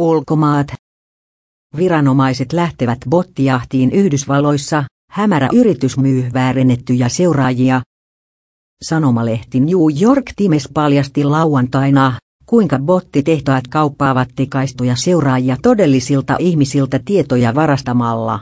Ulkomaat. Viranomaiset lähtevät bottijahtiin Yhdysvalloissa, hämärä yritys myy väärennettyjä seuraajia. Sanomalehti New York Times paljasti lauantaina, kuinka bottitehtaat kauppaavat tekaistuja seuraajia todellisilta ihmisiltä tietoja varastamalla.